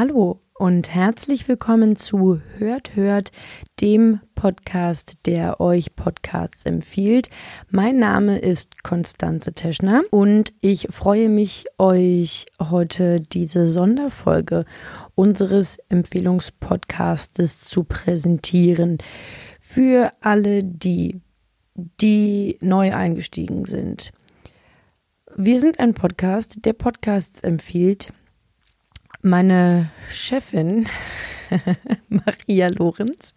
Hallo und herzlich willkommen zu Hört, Hört, dem Podcast, der euch Podcasts empfiehlt. Mein Name ist Konstanze Teschner und ich freue mich, euch heute diese Sonderfolge unseres Empfehlungspodcastes zu präsentieren. Für alle die, die neu eingestiegen sind. Wir sind ein Podcast, der Podcasts empfiehlt, meine Chefin, Maria Lorenz,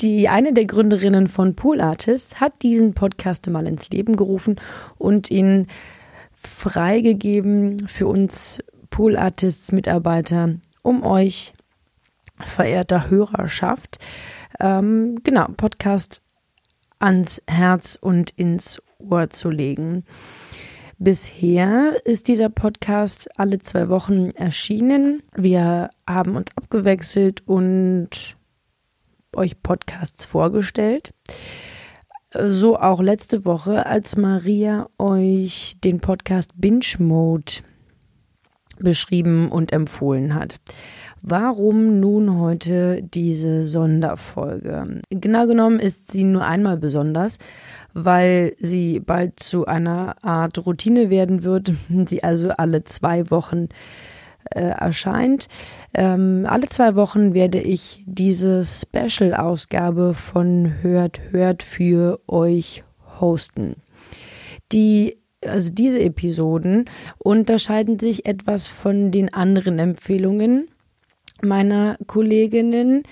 die eine der Gründerinnen von Pool Artists, hat diesen Podcast mal ins Leben gerufen und ihn freigegeben für uns Pool Artists Mitarbeiter, um euch, verehrter Hörerschaft, ähm, genau, Podcast ans Herz und ins Ohr zu legen. Bisher ist dieser Podcast alle zwei Wochen erschienen. Wir haben uns abgewechselt und euch Podcasts vorgestellt. So auch letzte Woche, als Maria euch den Podcast Binge Mode beschrieben und empfohlen hat. Warum nun heute diese Sonderfolge? Genau genommen ist sie nur einmal besonders, weil sie bald zu einer Art Routine werden wird, sie also alle zwei Wochen äh, erscheint. Ähm, alle zwei Wochen werde ich diese Special-Ausgabe von Hört, Hört für euch hosten. Die also diese Episoden unterscheiden sich etwas von den anderen Empfehlungen meiner Kolleginnen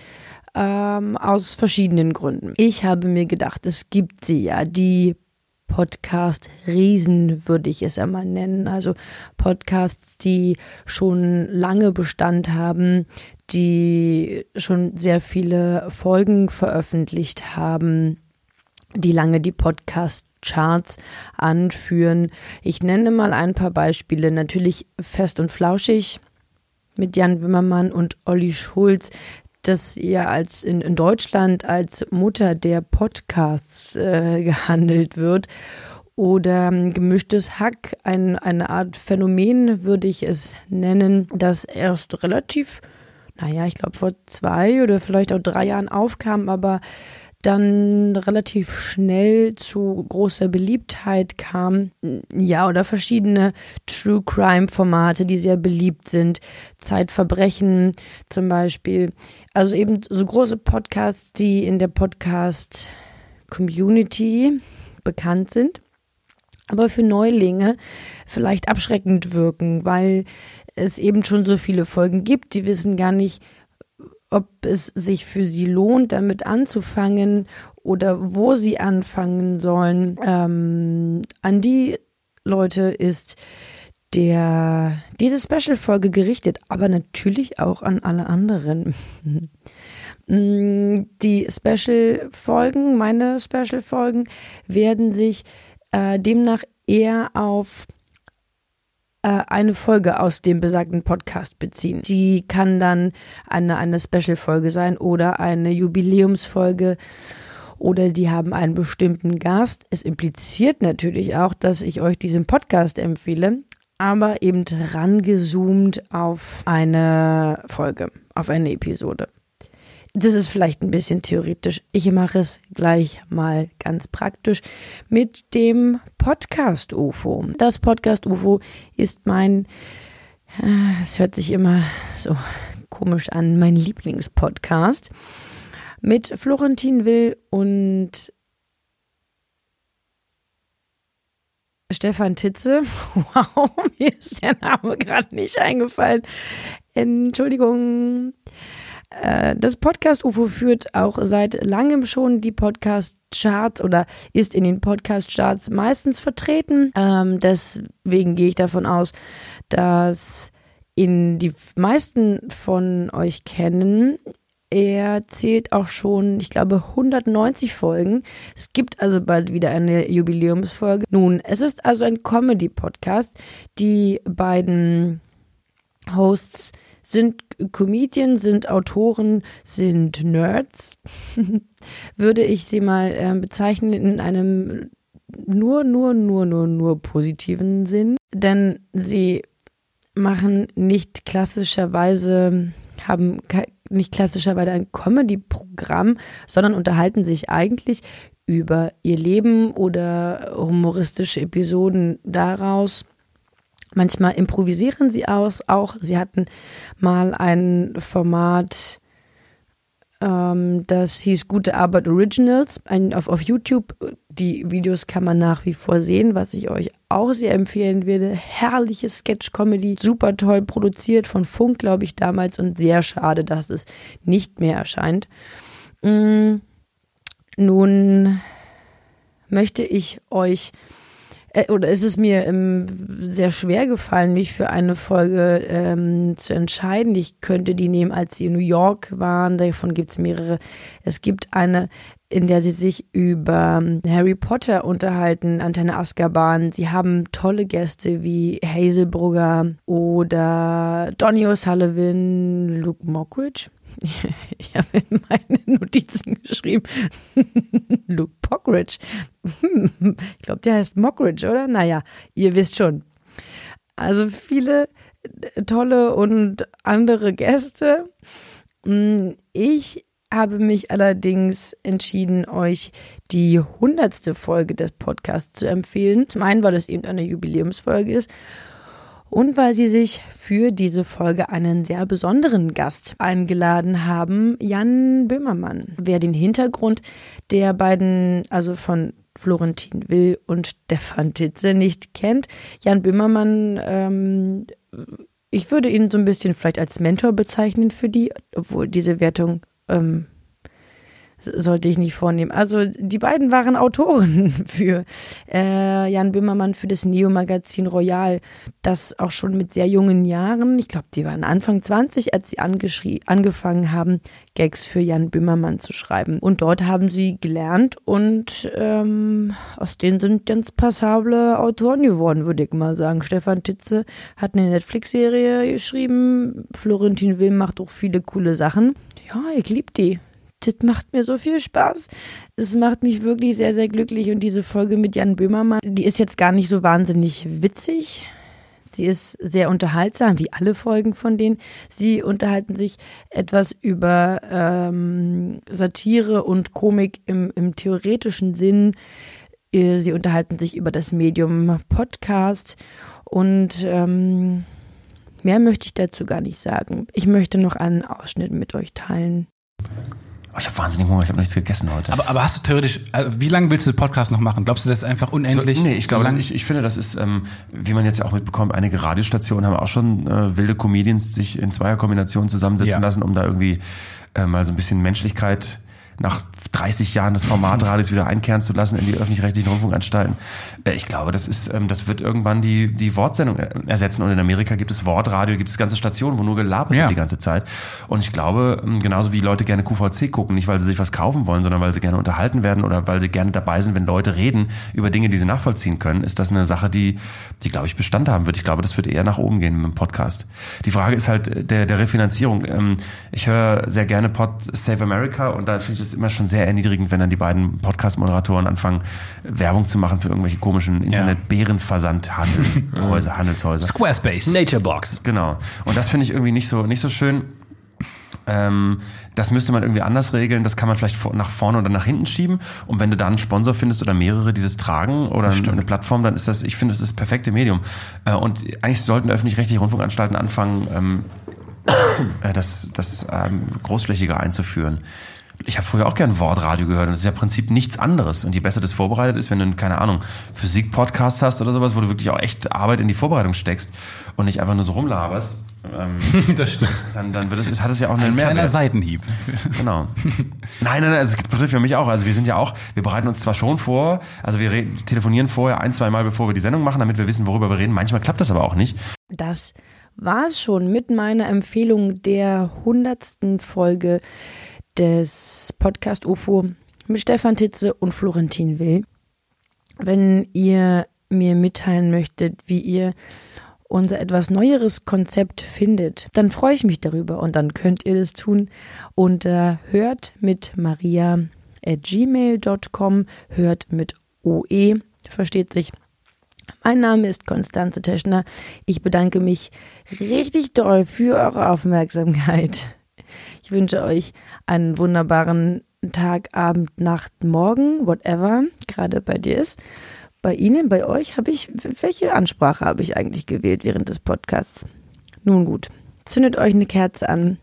ähm, aus verschiedenen Gründen. Ich habe mir gedacht, es gibt sie ja, die Podcast-Riesen würde ich es einmal nennen. Also Podcasts, die schon lange Bestand haben, die schon sehr viele Folgen veröffentlicht haben, die lange die Podcast Charts anführen. Ich nenne mal ein paar Beispiele. Natürlich fest und flauschig mit Jan Wimmermann und Olli Schulz, das ja als in, in Deutschland als Mutter der Podcasts äh, gehandelt wird. Oder ähm, gemischtes Hack, ein, eine Art Phänomen würde ich es nennen, das erst relativ, naja, ich glaube vor zwei oder vielleicht auch drei Jahren aufkam, aber dann relativ schnell zu großer Beliebtheit kam. Ja, oder verschiedene True Crime Formate, die sehr beliebt sind. Zeitverbrechen zum Beispiel. Also eben so große Podcasts, die in der Podcast Community bekannt sind, aber für Neulinge vielleicht abschreckend wirken, weil es eben schon so viele Folgen gibt. Die wissen gar nicht, ob es sich für sie lohnt, damit anzufangen oder wo sie anfangen sollen. Ähm, an die Leute ist der diese Special-Folge gerichtet, aber natürlich auch an alle anderen. Mm, die Special-Folgen, meine Special-Folgen, werden sich äh, demnach eher auf äh, eine Folge aus dem besagten Podcast beziehen. Die kann dann eine, eine Special-Folge sein oder eine Jubiläumsfolge oder die haben einen bestimmten Gast. Es impliziert natürlich auch, dass ich euch diesen Podcast empfehle, aber eben rangezoomt auf eine Folge, auf eine Episode. Das ist vielleicht ein bisschen theoretisch. Ich mache es gleich mal ganz praktisch mit dem Podcast UFO. Das Podcast UFO ist mein, äh, es hört sich immer so komisch an, mein Lieblingspodcast mit Florentin Will und Stefan Titze. Wow, mir ist der Name gerade nicht eingefallen. Entschuldigung. Äh, das Podcast UFO führt auch seit langem schon die Podcast-Charts oder ist in den Podcast-Charts meistens vertreten. Ähm, deswegen gehe ich davon aus, dass in die meisten von euch kennen. Er zählt auch schon, ich glaube, 190 Folgen. Es gibt also bald wieder eine Jubiläumsfolge. Nun, es ist also ein Comedy-Podcast. Die beiden Hosts sind Comedian, sind Autoren, sind Nerds, würde ich sie mal äh, bezeichnen in einem nur, nur, nur, nur, nur positiven Sinn. Denn sie machen nicht klassischerweise, haben nicht klassischerweise ein Comedy-Programm, sondern unterhalten sich eigentlich über ihr Leben oder humoristische Episoden daraus. Manchmal improvisieren sie aus, auch sie hatten mal ein Format, ähm, das hieß Gute Arbeit Originals ein, auf, auf YouTube. Die Videos kann man nach wie vor sehen, was ich euch auch sehr empfehlen würde. Herrliche Sketch-Comedy, super toll produziert von Funk, glaube ich, damals und sehr schade, dass es nicht mehr erscheint. Mhm. Nun möchte ich euch äh, oder ist es mir ähm, sehr schwer gefallen, mich für eine Folge ähm, zu entscheiden. Ich könnte die nehmen, als sie in New York waren. Davon gibt es mehrere. Es gibt eine, in der sie sich über ähm, Harry Potter unterhalten, Antenne Azkaban. Sie haben tolle Gäste wie Hazelbrugger oder Donny O'Sullivan, Luke Mockridge. Ich habe in meine Notizen geschrieben, Luke Pockridge. Ich glaube, der heißt Mockridge, oder? Naja, ihr wisst schon. Also viele tolle und andere Gäste. Mm, ich habe mich allerdings entschieden, euch die hundertste Folge des Podcasts zu empfehlen. Zum einen, weil es eben eine Jubiläumsfolge ist und weil sie sich für diese Folge einen sehr besonderen Gast eingeladen haben, Jan Böhmermann. Wer den Hintergrund der beiden, also von Florentin Will und Stefan Titze nicht kennt, Jan Böhmermann, ähm, ich würde ihn so ein bisschen vielleicht als Mentor bezeichnen für die, obwohl diese Wertung ähm, sollte ich nicht vornehmen. Also die beiden waren Autoren für äh, Jan Böhmermann für das Neo-Magazin Royal, das auch schon mit sehr jungen Jahren, ich glaube, die waren Anfang 20, als sie angefangen haben, Gags für Jan Böhmermann zu schreiben. Und dort haben sie gelernt und ähm, aus denen sind ganz passable Autoren geworden, würde ich mal sagen. Stefan Titze hat eine Netflix-Serie geschrieben, Florentin Will macht auch viele coole Sachen. Ja, ich liebe die das macht mir so viel Spaß. Es macht mich wirklich sehr, sehr glücklich. Und diese Folge mit Jan Böhmermann, die ist jetzt gar nicht so wahnsinnig witzig. Sie ist sehr unterhaltsam, wie alle Folgen von denen. Sie unterhalten sich etwas über ähm, Satire und Komik im, im theoretischen Sinn. Äh, sie unterhalten sich über das Medium Podcast und ähm, mehr möchte ich dazu gar nicht sagen. Ich möchte noch einen Ausschnitt mit euch teilen. Ich habe wahnsinnig Hunger, ich habe nichts gegessen heute. Aber, aber hast du theoretisch, also wie lange willst du den Podcast noch machen? Glaubst du, das ist einfach unendlich? So, nee, ich glaube, ich, ich finde, das ist, ähm, wie man jetzt ja auch mitbekommt, einige Radiostationen haben auch schon äh, wilde Comedians sich in zweier Kombination zusammensetzen ja. lassen, um da irgendwie äh, mal so ein bisschen Menschlichkeit nach 30 Jahren des Formatradios wieder einkehren zu lassen in die öffentlich-rechtlichen Rundfunkanstalten. Äh, ich glaube, das ist, ähm, das wird irgendwann die, die Wortsendung ersetzen. Und in Amerika gibt es Wortradio, gibt es ganze Stationen, wo nur gelabert ja. wird die ganze Zeit. Und ich glaube, ähm, genauso wie Leute gerne QVC gucken, nicht weil sie sich was kaufen wollen, sondern weil sie gerne unterhalten werden oder weil sie gerne dabei sind, wenn Leute reden über Dinge, die sie nachvollziehen können, ist das eine Sache, die, die glaube ich, Bestand haben wird. Ich glaube, das wird eher nach oben gehen mit dem Podcast. Die Frage ist halt der, der Refinanzierung. Ähm, ich höre sehr gerne Pod Save America und da finde ich es immer schon sehr erniedrigend, wenn dann die beiden Podcast-Moderatoren anfangen, Werbung zu machen für irgendwelche komischen Internet-Bärenversandhandelshäuser, Handelshäuser. Squarespace. Naturebox. Genau. Und das finde ich irgendwie nicht so, nicht so schön. Ähm, das müsste man irgendwie anders regeln. Das kann man vielleicht nach vorne oder nach hinten schieben. Und wenn du da einen Sponsor findest oder mehrere, die das tragen oder das eine Plattform, dann ist das, ich finde, das ist das perfekte Medium. Äh, und eigentlich sollten öffentlich-rechtliche Rundfunkanstalten anfangen, ähm, äh, das, das ähm, großflächiger einzuführen ich habe früher auch gern Wortradio gehört. Das ist ja im Prinzip nichts anderes. Und je besser das vorbereitet ist, wenn du, keine Ahnung, Physik-Podcast hast oder sowas, wo du wirklich auch echt Arbeit in die Vorbereitung steckst und nicht einfach nur so rumlaberst. Ähm, das stimmt. Dann, dann wird es, hat es ja auch einen ein Mehrwert. Kleiner Seitenhieb. Genau. Nein, nein, nein, also es betrifft ja mich auch. Also wir sind ja auch, wir bereiten uns zwar schon vor, also wir telefonieren vorher ein, zwei Mal, bevor wir die Sendung machen, damit wir wissen, worüber wir reden. Manchmal klappt das aber auch nicht. Das war es schon mit meiner Empfehlung der hundertsten Folge des Podcast UFO mit Stefan Titze und Florentin Will. Wenn ihr mir mitteilen möchtet, wie ihr unser etwas neueres Konzept findet, dann freue ich mich darüber und dann könnt ihr das tun unter hört mit maria at gmail.com, hört mit OE, versteht sich. Mein Name ist Konstanze Teschner. Ich bedanke mich richtig doll für eure Aufmerksamkeit. Ich wünsche euch einen wunderbaren Tag, Abend, Nacht, Morgen, whatever gerade bei dir ist. Bei Ihnen, bei euch habe ich, welche Ansprache habe ich eigentlich gewählt während des Podcasts? Nun gut, zündet euch eine Kerze an,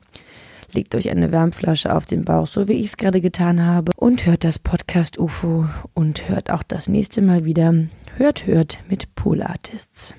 legt euch eine Wärmflasche auf den Bauch, so wie ich es gerade getan habe, und hört das Podcast UFO und hört auch das nächste Mal wieder. Hört, hört mit Pool Artists.